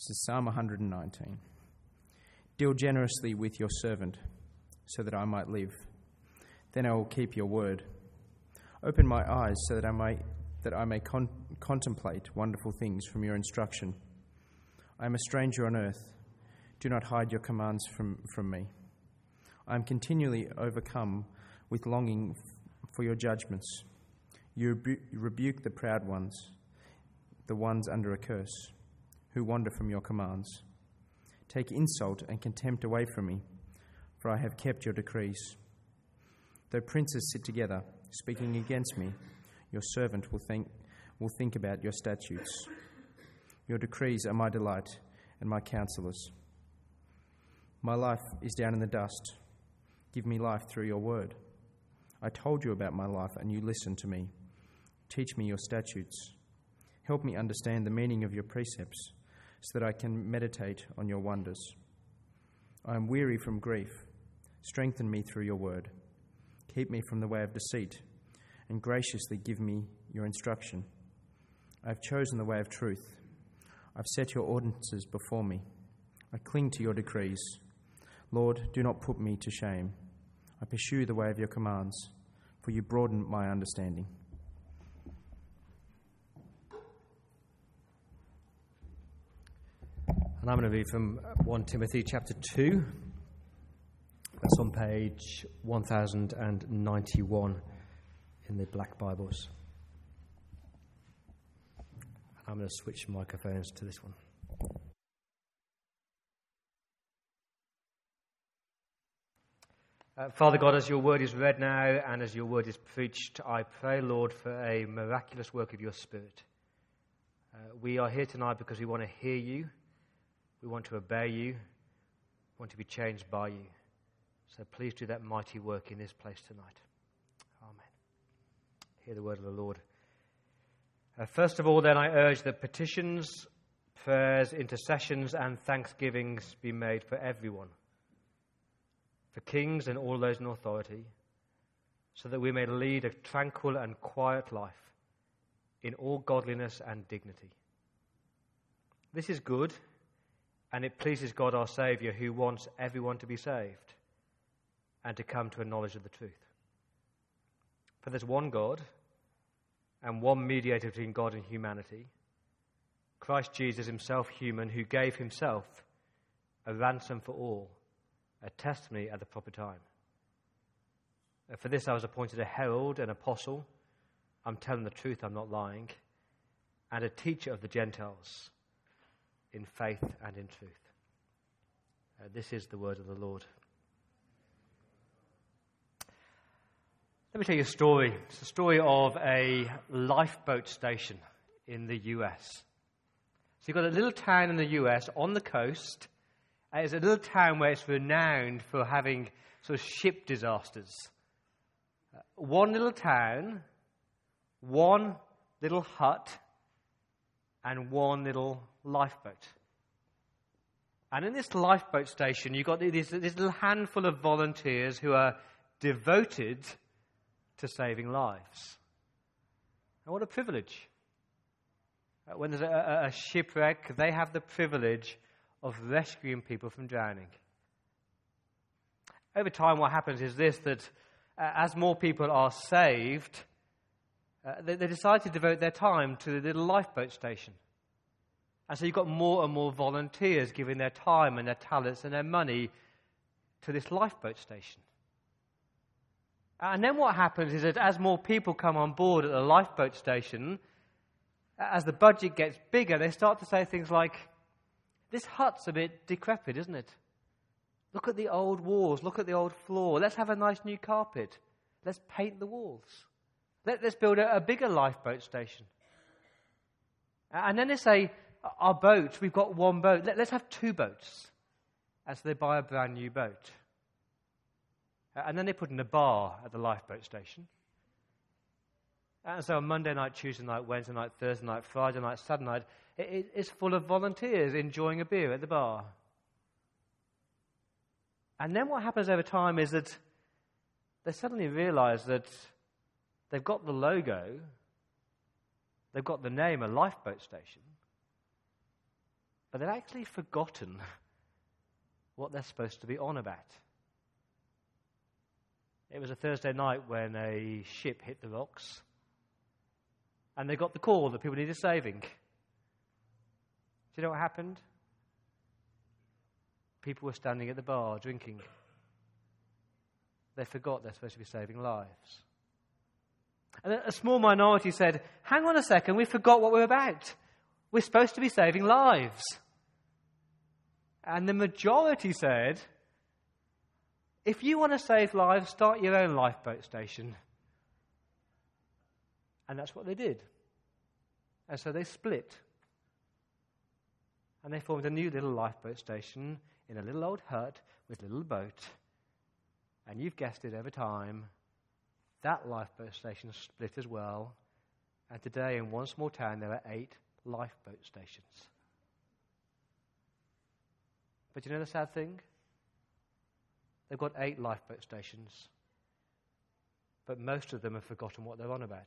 This is Psalm 119. Deal generously with your servant, so that I might live. Then I will keep your word. Open my eyes so that I may, that I may con- contemplate wonderful things from your instruction. I am a stranger on earth. Do not hide your commands from, from me. I am continually overcome with longing for your judgments. You rebu- rebuke the proud ones, the ones under a curse, who wander from your commands. Take insult and contempt away from me, for I have kept your decrees. Though princes sit together, speaking against me, your servant will think, will think about your statutes. Your decrees are my delight and my counselors. My life is down in the dust. Give me life through your word. I told you about my life, and you listened to me. Teach me your statutes. Help me understand the meaning of your precepts, so that I can meditate on your wonders. I am weary from grief. Strengthen me through your word. Keep me from the way of deceit, and graciously give me your instruction. I have chosen the way of truth. I've set your ordinances before me. I cling to your decrees. Lord, do not put me to shame. I pursue the way of your commands, for you broaden my understanding. And I'm going to read from 1 Timothy chapter 2. That's on page 1091 in the Black Bibles. I'm going to switch microphones to this one. Uh, Father God, as your word is read now and as your word is preached, I pray, Lord, for a miraculous work of your Spirit. Uh, we are here tonight because we want to hear you, we want to obey you, we want to be changed by you. So please do that mighty work in this place tonight. Amen. Hear the word of the Lord. Uh, first of all, then, I urge that petitions, prayers, intercessions, and thanksgivings be made for everyone for kings and all those in authority, so that we may lead a tranquil and quiet life in all godliness and dignity. This is good, and it pleases God our Saviour, who wants everyone to be saved and to come to a knowledge of the truth. For there's one God and one mediator between God and humanity, Christ Jesus, himself human, who gave himself a ransom for all a testimony at the proper time. Uh, for this, I was appointed a herald, an apostle. I'm telling the truth, I'm not lying. And a teacher of the Gentiles in faith and in truth. Uh, this is the word of the Lord. Let me tell you a story. It's a story of a lifeboat station in the US. So you've got a little town in the US on the coast uh, it's a little town where it's renowned for having sort of ship disasters. Uh, one little town, one little hut, and one little lifeboat. And in this lifeboat station, you've got this, this little handful of volunteers who are devoted to saving lives. And what a privilege. Uh, when there's a, a shipwreck, they have the privilege of rescuing people from drowning. Over time, what happens is this that uh, as more people are saved, uh, they, they, decide to devote their time to the little lifeboat station. And so you've got more and more volunteers giving their time and their talents and their money to this lifeboat station. And then what happens is that as more people come on board at the lifeboat station, as the budget gets bigger, they start to say things like, this hut's a bit decrepit, isn't it? Look at the old walls. Look at the old floor. Let's have a nice new carpet. Let's paint the walls. Let, us build a, a, bigger lifeboat station. And then they say, Our boat, we've got one boat. Let, us have two boats. And so they buy a brand new boat. And then they put in a bar at the lifeboat station. And so on Monday night, Tuesday night, Wednesday night, Thursday night, Friday night, Saturday night, it is full of volunteers enjoying a beer at the bar. And then what happens over time is that they suddenly realize that they've got the logo, they've got the name, a lifeboat station. but they've actually forgotten what they're supposed to be on about. It was a Thursday night when a ship hit the rocks, and they got the call that people needed saving. Do you know what happened? People were standing at the bar drinking. They forgot they're supposed to be saving lives. And a small minority said, Hang on a second, we forgot what we're about. We're supposed to be saving lives. And the majority said, If you want to save lives, start your own lifeboat station. And that's what they did. And so they split. And they formed a new little lifeboat station in a little old hut with a little boat. And you've guessed it over time, that lifeboat station split as well. And today, in one small town, there are eight lifeboat stations. But you know the sad thing? They've got eight lifeboat stations, but most of them have forgotten what they're on about.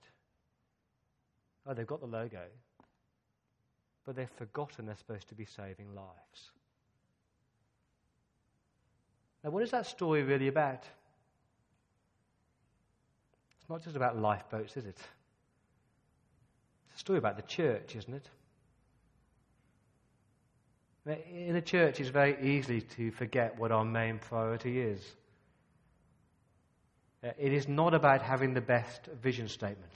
Oh, they've got the logo, but they've forgotten they're supposed to be saving lives. Now, what is that story really about? It's not just about lifeboats, is it? It's a story about the church, isn't it? In a church, it's very easy to forget what our main priority is. Uh, it is not about having the best vision statement.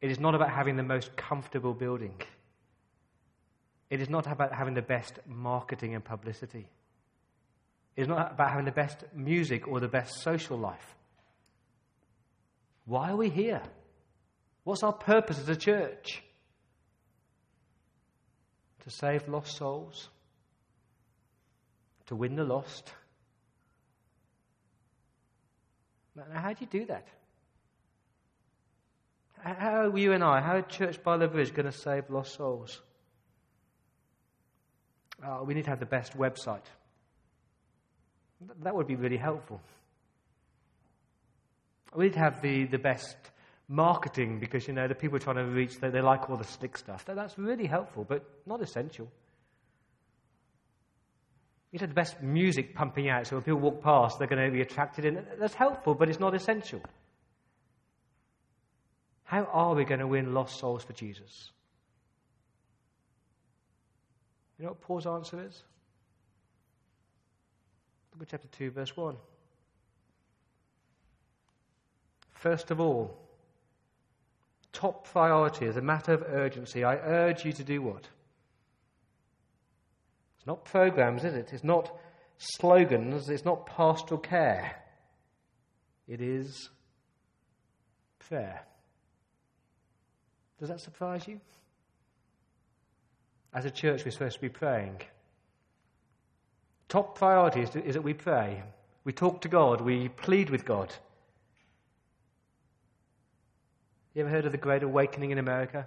It is not about having the most comfortable building. It is not about having the best marketing and publicity. It is not about having the best music or the best social life. Why are we here? What's our purpose as a church? To save lost souls? To win the lost? Now, how do you do that? How are you and I, how are Church by the Bridge going to save lost souls? Uh, we need to have the best website. That would be really helpful. We need have the, the best marketing because, you know, the people trying to reach, they, they like all the slick stuff. That, that's really helpful, but not essential. You'd have the best music pumping out so when people walk past, they're going to be attracted in. That's helpful, but it's not essential. How are we going to win lost souls for Jesus? You know what Paul's answer is? Look at chapter 2, verse 1. First of all, top priority as a matter of urgency, I urge you to do what? It's not programs, is it? It's not slogans, it's not pastoral care. It is prayer. Does that surprise you? As a church, we're supposed to be praying. Top priority is, to, is that we pray. We talk to God. We plead with God. You ever heard of the Great Awakening in America?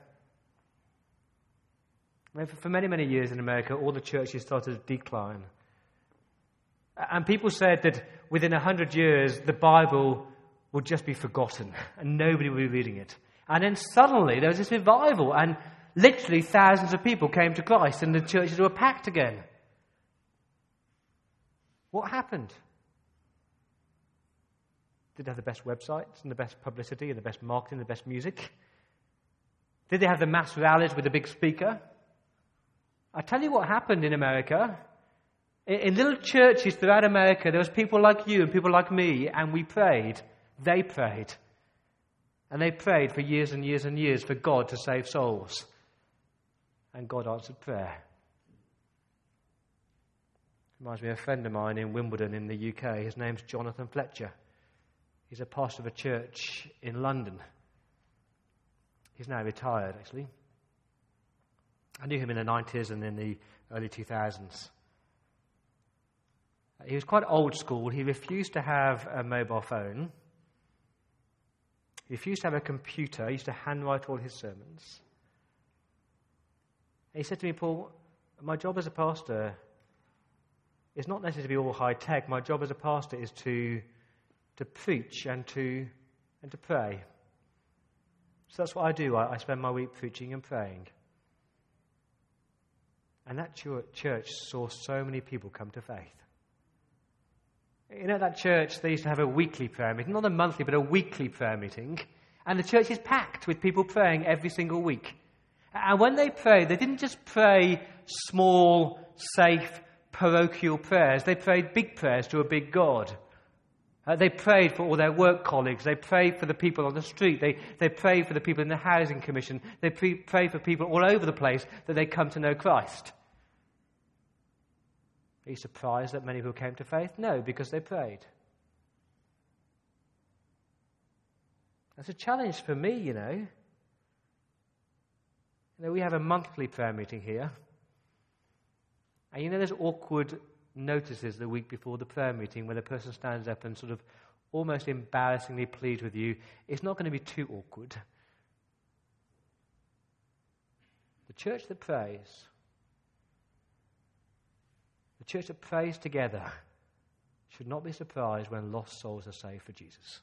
For many, many years in America, all the churches started to decline. And people said that within a hundred years, the Bible would just be forgotten and nobody would be reading it. And then suddenly there was this revival, and literally thousands of people came to Christ, and the churches were packed again. What happened? Did they have the best websites and the best publicity and the best marketing and the best music? Did they have the mass rallies with a big speaker? I tell you what happened in America. In little churches throughout America, there was people like you and people like me, and we prayed. They prayed. And they prayed for years and years and years for God to save souls. And God answered prayer. Reminds me of a friend of mine in Wimbledon in the UK. His name's Jonathan Fletcher. He's a pastor of a church in London. He's now retired, actually. I knew him in the 90s and in the early 2000s. He was quite old school. He refused to have a mobile phone. He refused to have a computer. He used to handwrite all his sermons. And he said to me, Paul, my job as a pastor is not necessarily to be all high tech. My job as a pastor is to to preach and to, and to pray. So that's what I do. I, I spend my week preaching and praying. And that church saw so many people come to faith. You know, that church, they used to have a weekly prayer meeting, not a monthly, but a weekly prayer meeting. And the church is packed with people praying every single week. And when they prayed, they didn't just pray small, safe, parochial prayers, they prayed big prayers to a big God. Uh, they prayed for all their work colleagues. They prayed for the people on the street. They, they prayed for the people in the housing commission. They pre- prayed for people all over the place that they come to know Christ. Are you surprised that many people came to faith? No, because they prayed. That's a challenge for me, you know. You know, we have a monthly prayer meeting here. And you know, there's awkward notices the week before the prayer meeting when the person stands up and sort of almost embarrassingly pleads with you. It's not going to be too awkward. The church that prays the church that prays together should not be surprised when lost souls are saved for Jesus.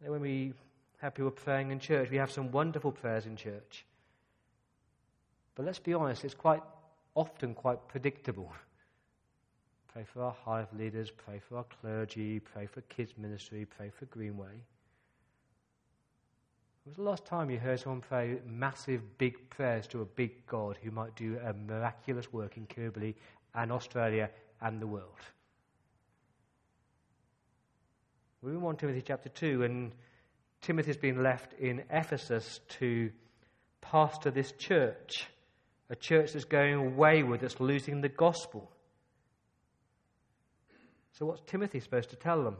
when we have people praying in church, we have some wonderful prayers in church. But let's be honest, it's quite often quite predictable. Pray for our hive leaders, pray for our clergy, pray for kids' ministry, pray for Greenway. When was the last time you heard someone pray massive, big prayers to a big God who might do a miraculous work in Kirribilli and Australia and the world? We move on to Timothy chapter 2, and Timothy's been left in Ephesus to pastor this church, a church that's going wayward, that's losing the gospel. So, what's Timothy supposed to tell them?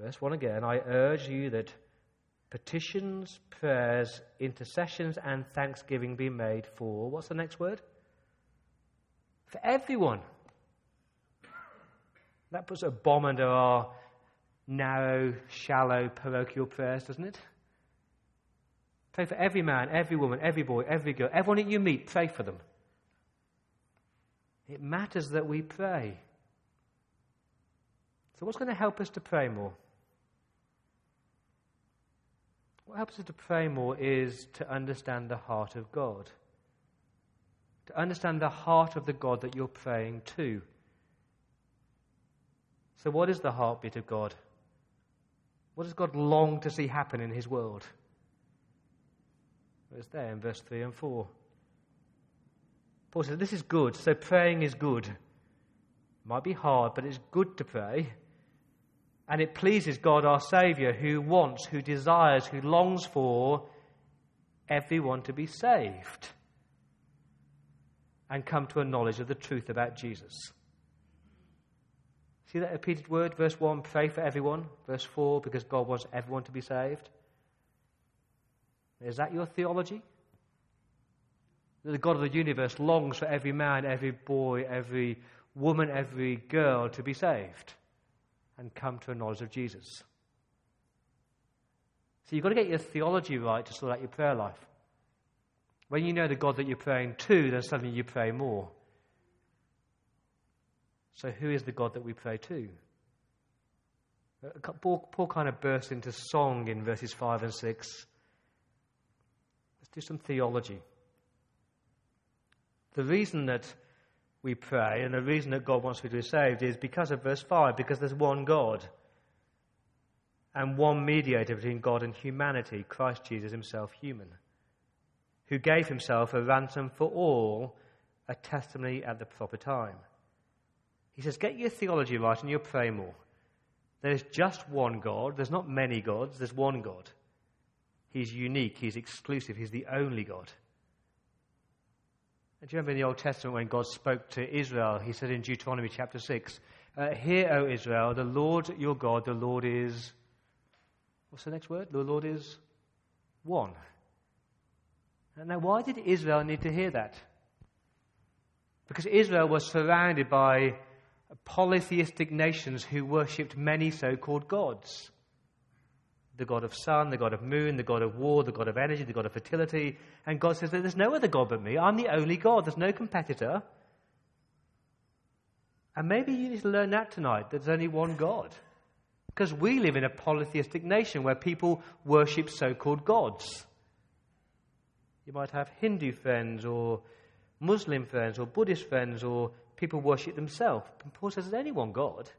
Verse 1 again I urge you that petitions, prayers, intercessions, and thanksgiving be made for. What's the next word? For everyone. That puts a bomb under our narrow, shallow, parochial prayers, doesn't it? Pray for every man, every woman, every boy, every girl, everyone that you meet, pray for them. It matters that we pray. So, what's going to help us to pray more? What helps us to pray more is to understand the heart of God. To understand the heart of the God that you're praying to. So, what is the heartbeat of God? What does God long to see happen in His world? It's there in verse 3 and 4. Paul says, This is good, so praying is good. It might be hard, but it's good to pray. And it pleases God our Saviour, who wants, who desires, who longs for everyone to be saved and come to a knowledge of the truth about Jesus. See that repeated word? Verse 1, pray for everyone. Verse 4, because God wants everyone to be saved. Is that your theology? That the God of the universe longs for every man, every boy, every woman, every girl to be saved and come to a knowledge of Jesus. So you've got to get your theology right to sort out your prayer life. When you know the God that you're praying to, then suddenly you pray more. So, who is the God that we pray to? Paul, Paul kind of bursts into song in verses 5 and 6. Let's do some theology. The reason that we pray, and the reason that God wants me to be saved is because of verse 5, because there's one God and one mediator between God and humanity, Christ Jesus himself human, who gave himself a ransom for all, a testimony at the proper time. He says, Get your theology right and you'll pray more. There's just one God. There's not many gods. There's one God. He's unique. He's exclusive. He's the only God. Do you remember in the Old Testament when God spoke to Israel? He said in Deuteronomy chapter 6, uh, Hear, O Israel, the Lord your God, the Lord is. What's the next word? The Lord is one. And now, why did Israel need to hear that? Because Israel was surrounded by polytheistic nations who worshipped many so called gods the God of sun, the God of moon, the God of war, the God of energy, the God of fertility. And God says that there's no other God but me. I'm the only God. There's no competitor. And maybe you need to learn that tonight. There's only one God. Because we live in a polytheistic nation where people worship so called gods. You might have Hindu friends or Muslim friends or Buddhist friends or people worship themselves. And Paul says there's only one God.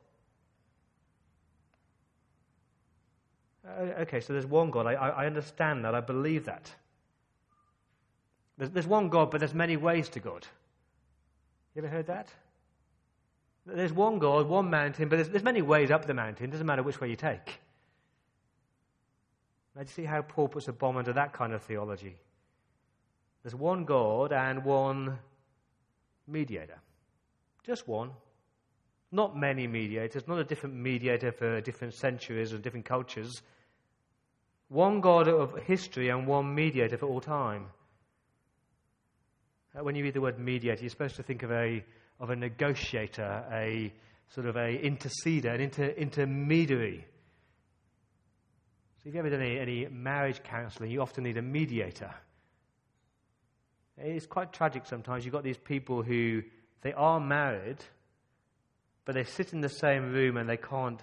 Uh, okay, so there's one God. I, I, understand that. I believe that. There's, there's one God, but there's many ways to God. You ever heard that? There's one God, one mountain, but there's, there's many ways up the mountain. It doesn't matter which way you take. Now, do you see how Paul puts a bomb under that kind of theology? There's one God and one mediator. Just one. Not many mediators, not a different mediator for different centuries and different cultures. One God of history and one mediator for all time. Uh, when you read the word mediator, you're supposed to think of a, of a negotiator, a sort of a interceder, an inter, intermediary. So if you've ever done any, any marriage counseling, you often need a mediator. It's quite tragic sometimes. You've got these people who they are married, but they sit in the same room and they can't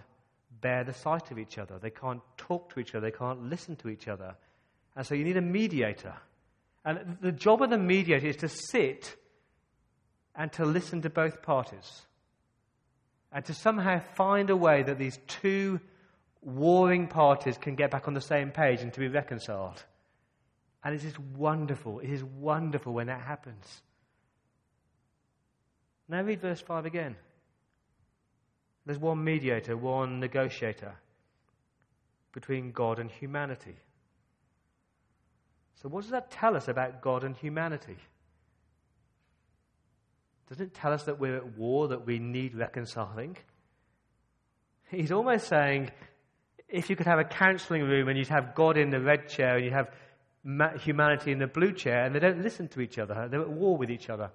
bear the sight of each other. They can't talk to each other. They can't listen to each other. And so you need a mediator. And the job of the mediator is to sit and to listen to both parties. And to somehow find a way that these two warring parties can get back on the same page and to be reconciled. And it is wonderful. It is wonderful when that happens. Now read verse 5 again. There's one mediator, one negotiator between God and humanity. So, what does that tell us about God and humanity? Doesn't it tell us that we're at war, that we need reconciling? He's almost saying if you could have a counseling room and you'd have God in the red chair and you'd have humanity in the blue chair and they don't listen to each other, they're at war with each other.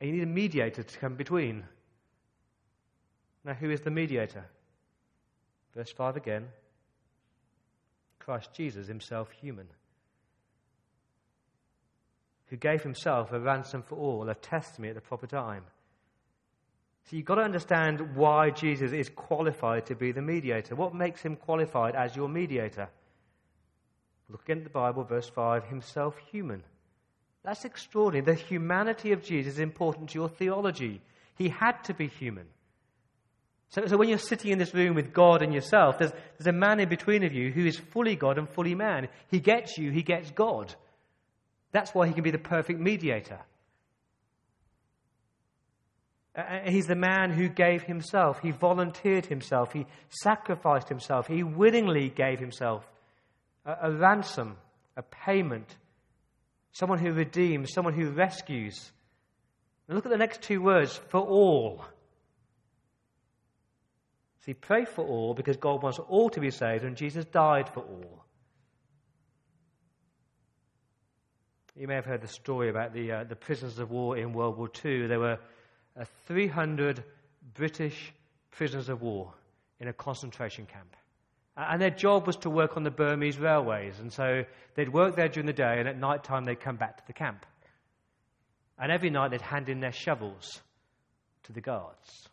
And you need a mediator to come between. Now, who is the mediator? Verse 5 again Christ Jesus, himself human, who gave himself a ransom for all, a testimony at the proper time. So you've got to understand why Jesus is qualified to be the mediator. What makes him qualified as your mediator? Look again at the Bible, verse 5 himself human. That's extraordinary. The humanity of Jesus is important to your theology. He had to be human. So, so when you're sitting in this room with God and yourself, there's, there's a man in between of you who is fully God and fully man. He gets you, he gets God. That's why he can be the perfect mediator. Uh, he's the man who gave himself. He volunteered himself. He sacrificed himself. He willingly gave himself a, a ransom, a payment, someone who redeems, someone who rescues. Look at the next two words for all. See, pray for all because God wants all to be saved, and Jesus died for all. You may have heard the story about the, uh, the prisoners of war in World War II. There were uh, 300 British prisoners of war in a concentration camp. And their job was to work on the Burmese railways. And so they'd work there during the day, and at night time they'd come back to the camp. And every night they'd hand in their shovels to the guards.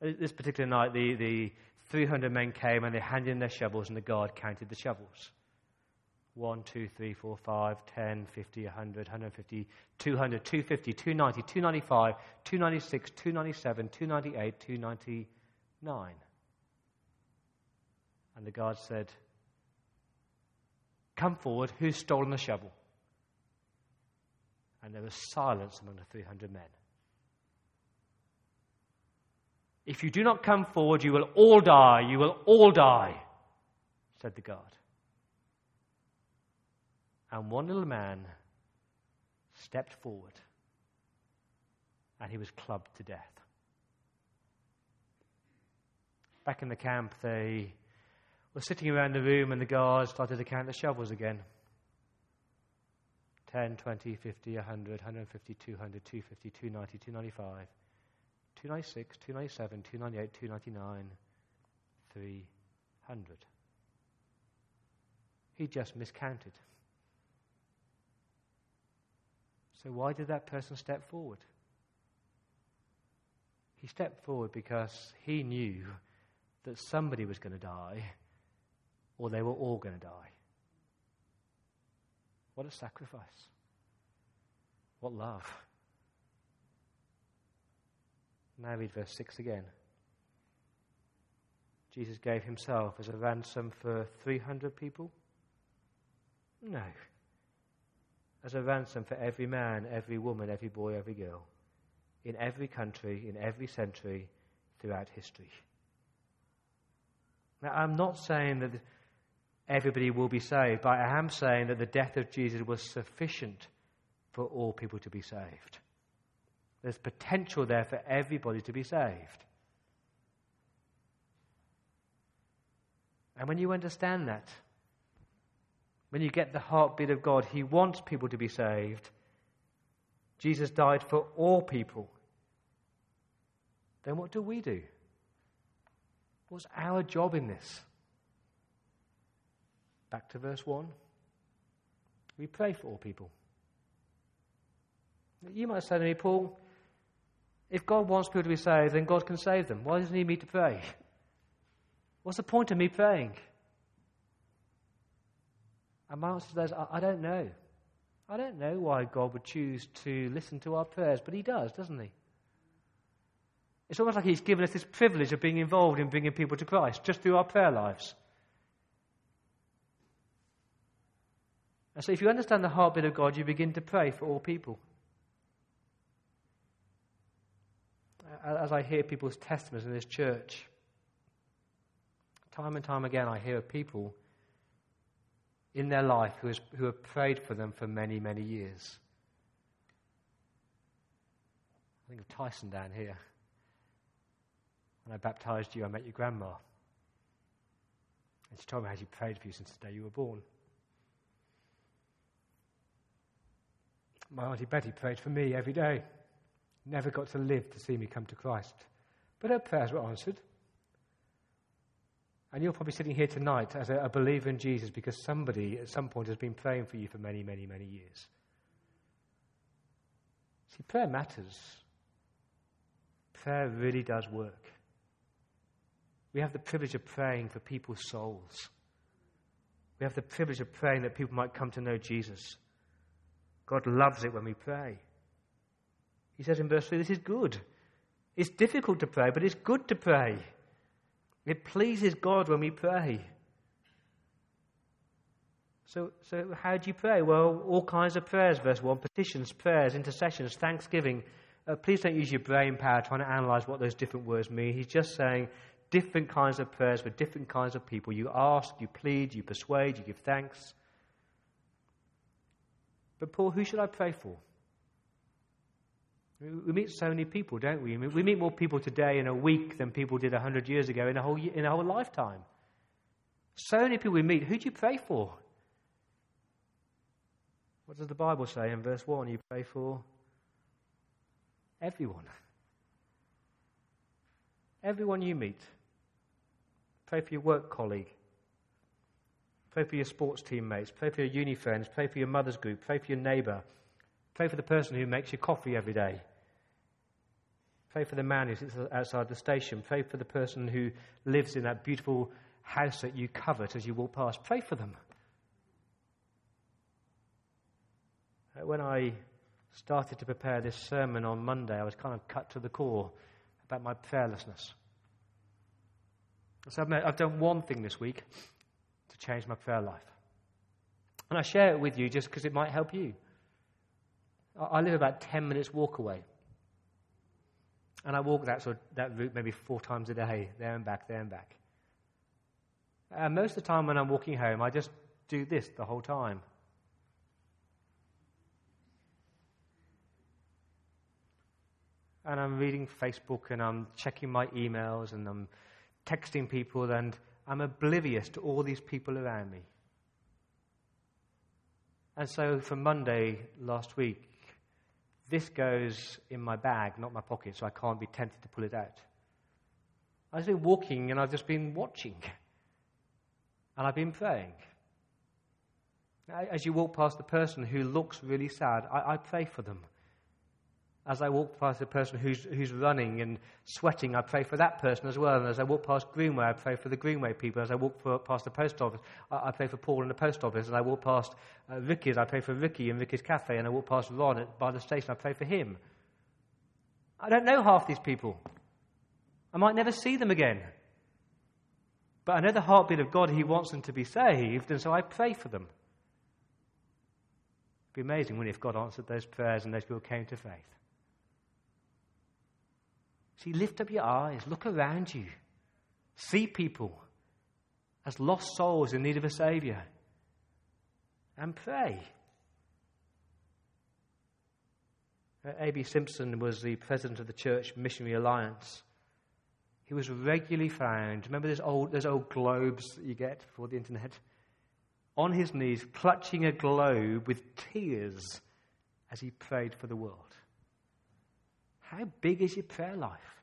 This particular night, the, the 300 men came and they handed in their shovels, and the guard counted the shovels. 1, 2, 3, 4, 5, 10, 50, 100, 150, 200, 250, 290, 295, 296, 297, 298, 299. And the guard said, Come forward, who's stolen the shovel? And there was silence among the 300 men. If you do not come forward, you will all die. You will all die, said the guard. And one little man stepped forward and he was clubbed to death. Back in the camp, they were sitting around the room and the guards started to count the shovels again 10, 20, 50, 100, 150, 200, 250, 290, 295. 296, 297, 298, 299, 300. He just miscounted. So, why did that person step forward? He stepped forward because he knew that somebody was going to die or they were all going to die. What a sacrifice. What love. Now read verse 6 again. Jesus gave himself as a ransom for 300 people? No. As a ransom for every man, every woman, every boy, every girl, in every country, in every century, throughout history. Now, I'm not saying that everybody will be saved, but I am saying that the death of Jesus was sufficient for all people to be saved. There's potential there for everybody to be saved. And when you understand that, when you get the heartbeat of God, He wants people to be saved. Jesus died for all people. Then what do we do? What's our job in this? Back to verse 1. We pray for all people. You might say to me, Paul, if God wants people to be saved, then God can save them. Why does He need me to pray? What's the point of me praying? And my answer to that is, I don't know. I don't know why God would choose to listen to our prayers, but He does, doesn't He? It's almost like He's given us this privilege of being involved in bringing people to Christ just through our prayer lives. And so, if you understand the heartbeat of God, you begin to pray for all people. As I hear people's testimonies in this church, time and time again, I hear of people in their life who, have prayed for them for many, many years. I think of Tyson down here. When I baptized you, I met your grandma. And she told me how she prayed for you since the day you were born. My Auntie Betty prayed for me every day. Never got to live to see me come to Christ. But her prayers were answered. And you're probably sitting here tonight as a, a, believer in Jesus because somebody at some point has been praying for you for many, many, many years. See, prayer matters. Prayer really does work. We have the privilege of praying for people's souls. We have the privilege of praying that people might come to know Jesus. God loves it when we pray. He says in verse 3 this is good. It's difficult to pray, but it's good to pray. It pleases God when we pray. So, so how do you pray? Well, all kinds of prayers, verse 1 petitions, prayers, intercessions, thanksgiving. Uh, please don't use your brain power trying to analyze what those different words mean. He's just saying different kinds of prayers for different kinds of people. You ask, you plead, you persuade, you give thanks. But, Paul, who should I pray for? We meet so many people, don't we? We meet more people today in a week than people did 100 years ago in a whole, in a whole lifetime. So many people we meet. Who do you pray for? What does the Bible say in verse 1? You pray for everyone. Everyone you meet. Pray for your work colleague. Pray for your sports teammates. Pray for your uni friends. Pray for your mother's group. Pray for your neighbour. Pray for the person who makes your coffee every day. Pray for the man who sits outside the station. Pray for the person who lives in that beautiful house that you covet as you walk past. Pray for them. Uh, when I started to prepare this sermon on Monday, I was kind of cut to the core about my prayerlessness. So I've done one thing this week to change my prayer life. And I share it with you just because it might help you. I live about 10 minutes walk away. And I walk that, sort of, that route maybe four times a day, there and back, there and back. And most of the time when I'm walking home, I just do this the whole time. And I'm reading Facebook and I'm checking my emails and I'm texting people and I'm oblivious to all these people around me. And so from Monday last week, this goes in my bag, not my pocket, so I can't be tempted to pull it out. I've been walking and I've just been watching. And I've been praying. As you walk past the person who looks really sad, I, I pray for them. As I walk past a person who's, who's running and sweating, I pray for that person as well. And as I walk past Greenway, I pray for the Greenway people. As I walk for, past the post office, I, I, pray for Paul in the post office. As I walk past uh, Ricky's, I pray for Ricky in Ricky's cafe. And I walk past Ron at, by the station, I pray for him. I don't know half these people. I might never see them again. But I know the heartbeat of God, He wants them to be saved, and so I pray for them. It'd be amazing, wouldn't it, if God answered those prayers and those people came to faith. See, lift up your eyes, look around you, see people as lost souls in need of a Savior, and pray. Uh, A.B. Simpson was the president of the Church Missionary Alliance. He was regularly found. Remember those old, those old globes that you get for the internet? On his knees, clutching a globe with tears as he prayed for the world. How big is your prayer life?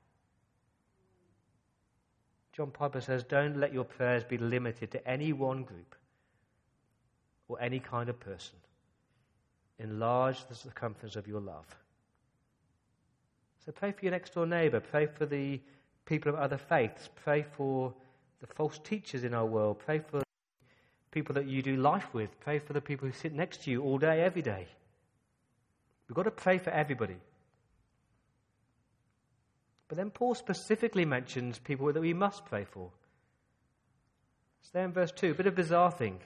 John Piper says, Don't let your prayers be limited to any one group or any kind of person. Enlarge the circumference of your love. So pray for your next door neighbor. Pray for the people of other faiths. Pray for the false teachers in our world. Pray for people that you do life with. Pray for the people who sit next to you all day, every day. We've got to pray for everybody. But then Paul specifically mentions people that we must pray for. It's there in verse 2, a bit of a bizarre thing.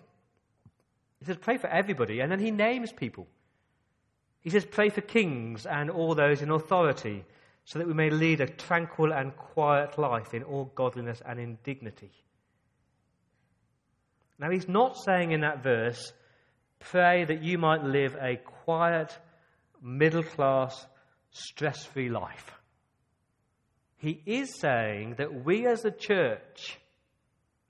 He says, pray for everybody, and then he names people. He says, pray for kings and all those in authority so that we may lead a tranquil and quiet life in all godliness and in dignity. Now, he's not saying in that verse, pray that you might live a quiet, middle class, stress free life. He is saying that we as a church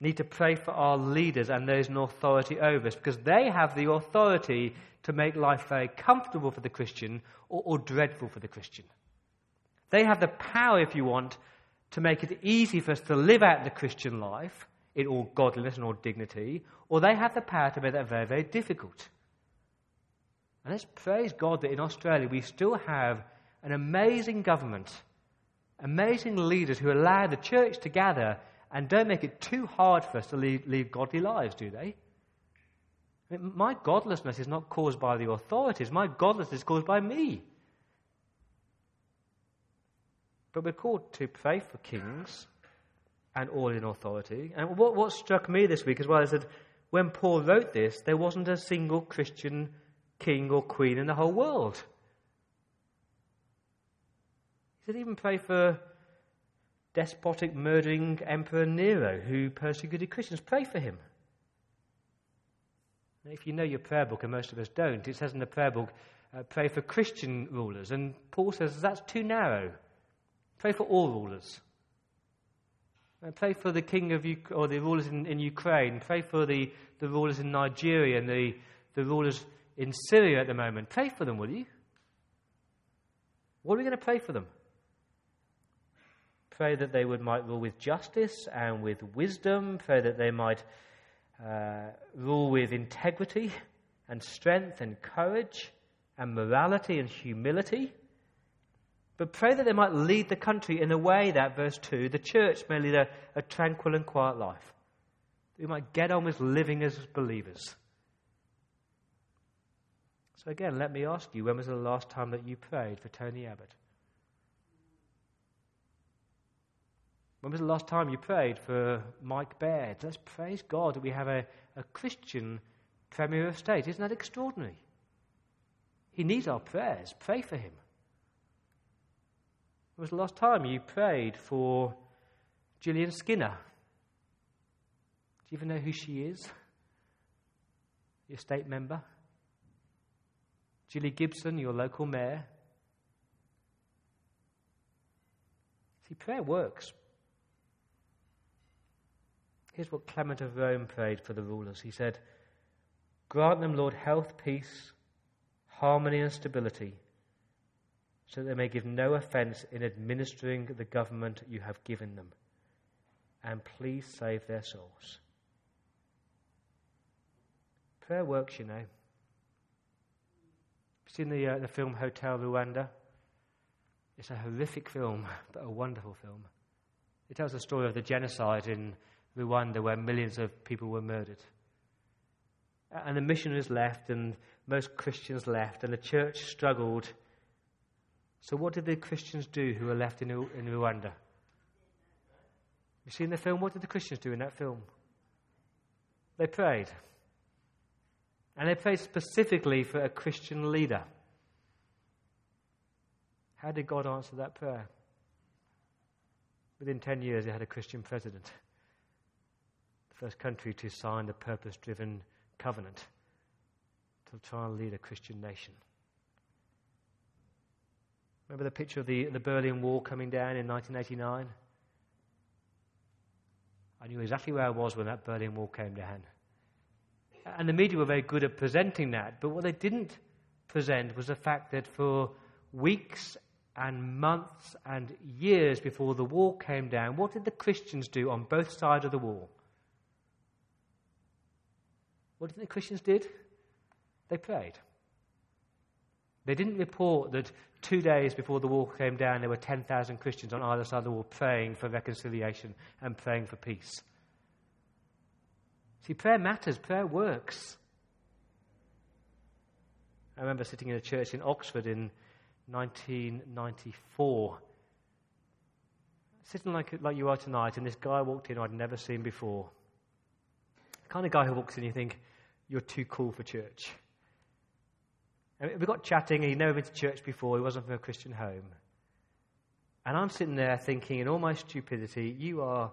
need to pray for our leaders and those in authority over us because they have the authority to make life very comfortable for the Christian or, or dreadful for the Christian. They have the power, if you want, to make it easy for us to live out the Christian life in all godliness and all dignity, or they have the power to make that very, very difficult. And let's praise God that in Australia we still have an amazing government, amazing leaders who allow the church to gather and don't make it too hard for us to lead godly lives, do they? My godlessness is not caused by the authorities. My godlessness is caused by me. But we're called to pray for kings and all in authority. And what, what struck me this week as well is that when Paul wrote this, there wasn't a single Christian king or queen in the whole world. Said, even pray for despotic, murdering Emperor Nero who persecuted Christians. Pray for him. If you know your prayer book, and most of us don't, it says in the prayer book, uh, pray for Christian rulers. And Paul says that's too narrow. Pray for all rulers. And pray for the king of or the rulers in, in Ukraine. Pray for the, the rulers in Nigeria and the, the rulers in Syria at the moment. Pray for them, will you? What are we going to pray for them? Pray that they would might rule with justice and with wisdom. Pray that they might uh, rule with integrity and strength and courage and morality and humility but pray that they might lead the country in a way that, verse 2, the church may lead a, a tranquil and quiet life. We might get on with living as believers. So, again, let me ask you when was the last time that you prayed for Tony Abbott? When was the last time you prayed for Mike Baird? Let's praise God that we have a, a Christian Premier of State. Isn't that extraordinary? He needs our prayers. Pray for him. When was the last time you prayed for Jillian Skinner? Do you even know who she is? Your state member? Jilly Gibson, your local mayor? See, prayer works. Here's what Clement of Rome prayed for the rulers. He said, Grant them, Lord, health, peace, harmony, and stability so that they may give no offense in administering the government you have given them. And please save their souls. Prayer works, you know. Seen the, uh, the film Hotel Rwanda? It's a horrific film, but a wonderful film. It tells the story of the genocide in Rwanda where millions of people were murdered. And the missionaries left, and most Christians left, and the church struggled. So, what did the Christians do who were left in, in Rwanda? You see in the film, what did the Christians do in that film? They prayed. And they prayed specifically for a Christian leader. How did God answer that prayer? Within 10 years, they had a Christian president. First country to sign the purpose driven covenant to try and lead a Christian nation. Remember the picture of the, the Berlin Wall coming down in 1989? I knew exactly where I was when that Berlin Wall came down. And the media were very good at presenting that, but what they didn't present was the fact that for weeks and months and years before the wall came down, what did the Christians do on both sides of the wall? What did the Christians did? They prayed. They didn't report that two days before the wall came down, there were 10,000 Christians on either side of the wall praying for reconciliation and praying for peace. See, prayer matters, prayer works. I remember sitting in a church in Oxford in 1994, sitting like, like you are tonight, and this guy walked in I'd never seen before. The kind of guy who walks in, you think, you're too cool for church. And we got chatting, he'd never been to church before, he wasn't from a Christian home. And I'm sitting there thinking, in all my stupidity, you are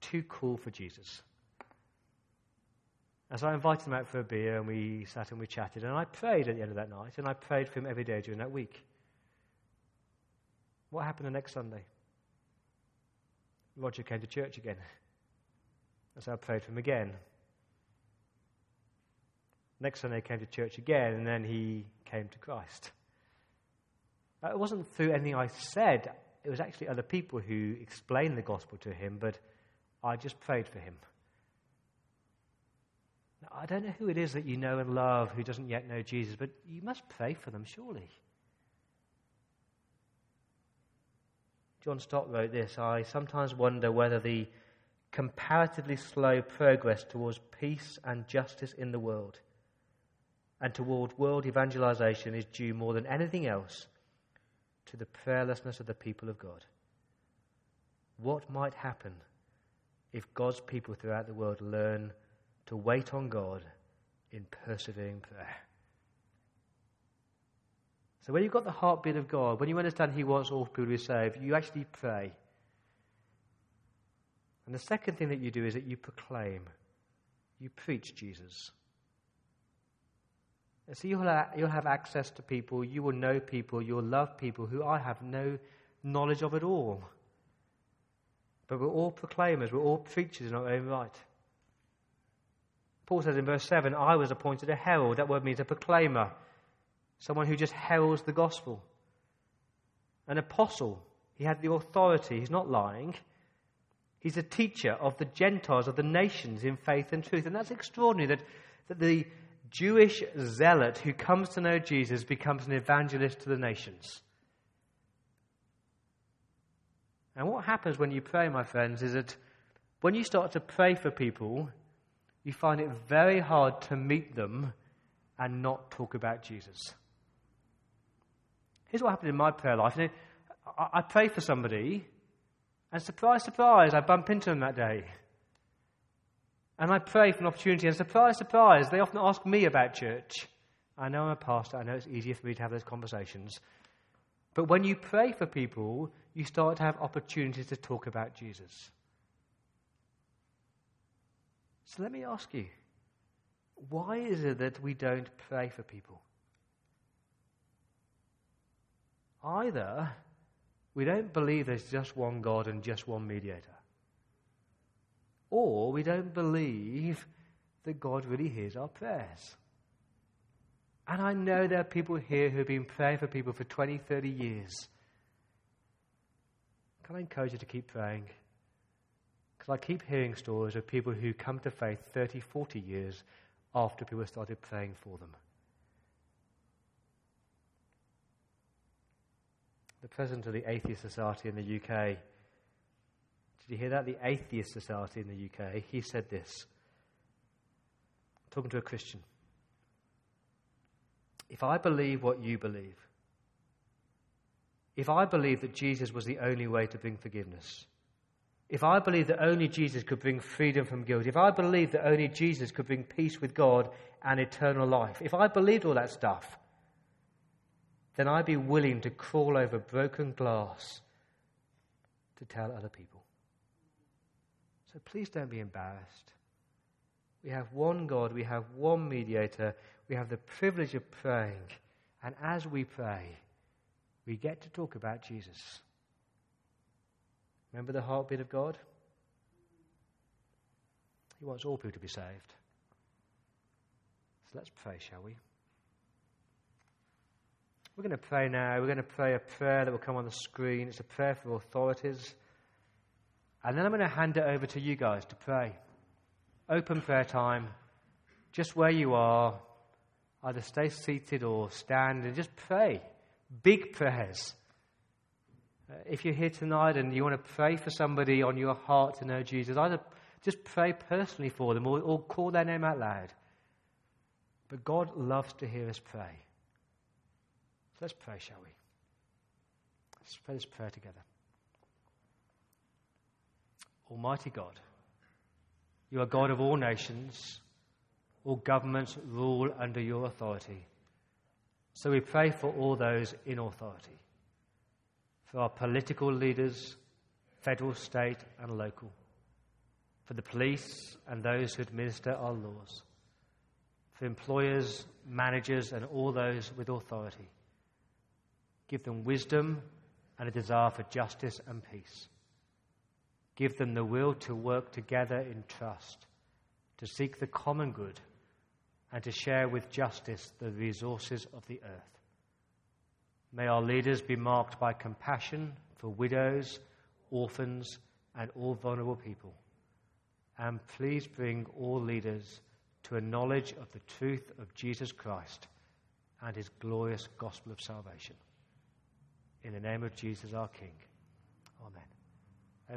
too cool for Jesus. And so I invited him out for a beer, and we sat and we chatted. And I prayed at the end of that night, and I prayed for him every day during that week. What happened the next Sunday? Roger came to church again. And so I prayed for him again. Next Sunday, he came to church again, and then he came to Christ. It wasn't through anything I said, it was actually other people who explained the gospel to him, but I just prayed for him. Now, I don't know who it is that you know and love who doesn't yet know Jesus, but you must pray for them, surely. John Stott wrote this I sometimes wonder whether the comparatively slow progress towards peace and justice in the world and toward world evangelization is due more than anything else to the prayerlessness of the people of God. What might happen if God's people throughout the world learn to wait on God in persevering prayer? So, when you've got the heartbeat of God, when you understand He wants all people to be saved, you actually pray. And the second thing that you do is that you proclaim, you preach Jesus. So you'll have, you'll have access to people, you will know people, you'll love people who I have no knowledge of at all. But we're all proclaimers, we're all preachers in our own right. Paul says in verse 7 I was appointed a herald. That word means a proclaimer, someone who just heralds the gospel. An apostle, he had the authority, he's not lying. He's a teacher of the Gentiles, of the nations in faith and truth. And that's extraordinary that, that the Jewish zealot who comes to know Jesus becomes an evangelist to the nations. And what happens when you pray, my friends, is that when you start to pray for people, you find it very hard to meet them and not talk about Jesus. Here's what happened in my prayer life. I pray for somebody, and surprise, surprise, I bump into them that day. And I pray for an opportunity, and surprise, surprise, they often ask me about church. I know I'm a pastor, I know it's easier for me to have those conversations. But when you pray for people, you start to have opportunities to talk about Jesus. So let me ask you why is it that we don't pray for people? Either we don't believe there's just one God and just one mediator or we don't believe that God really hears our prayers. And I know there are people here who have been praying for people for 20, 30 years. Can I encourage you to keep praying? Because I keep hearing stories of people who come to faith 30, 40 years after people started praying for them. the president of the Atheist Society in the UK, did you hear that? The Atheist Society in the UK, he said this, talking to a Christian. If I believe what you believe, if I believe that Jesus was the only way to bring forgiveness, if I believe that only Jesus could bring freedom from guilt, if I believe that only Jesus could bring peace with God and eternal life, if I believed all that stuff, then I'd be willing to crawl over broken glass to tell other people. So please don't be embarrassed. We have one God, we have one mediator, we have the privilege of praying, and as we pray, we get to talk about Jesus. Remember the heartbeat of God? He wants all people to be saved. So let's pray, shall we? We're going to pray now. We're going to pray a prayer that will come on the screen. It's a prayer for authorities. And then I'm going to hand it over to you guys to pray. Open prayer time. Just where you are. Either stay seated or stand and just pray. Big prayers. If you're here tonight and you want to pray for somebody on your heart to know Jesus, either just pray personally for them or, or call their name out loud. But God loves to hear us pray. So let's pray, shall we? Let's pray this prayer together. Almighty God, you are God of all nations. All governments rule under your authority. So we pray for all those in authority, for our political leaders, federal, state, and local, for the police and those who administer our laws, for employers, managers, and all those with authority. Give them wisdom and a desire for justice and peace. Give them the will to work together in trust, to seek the common good and to share with justice the resources of the earth. May our leaders be marked by compassion for widows, orphans, and all vulnerable people. And please bring all leaders to a knowledge of the truth of Jesus Christ and his glorious gospel of salvation. In the name of Jesus our King. Amen.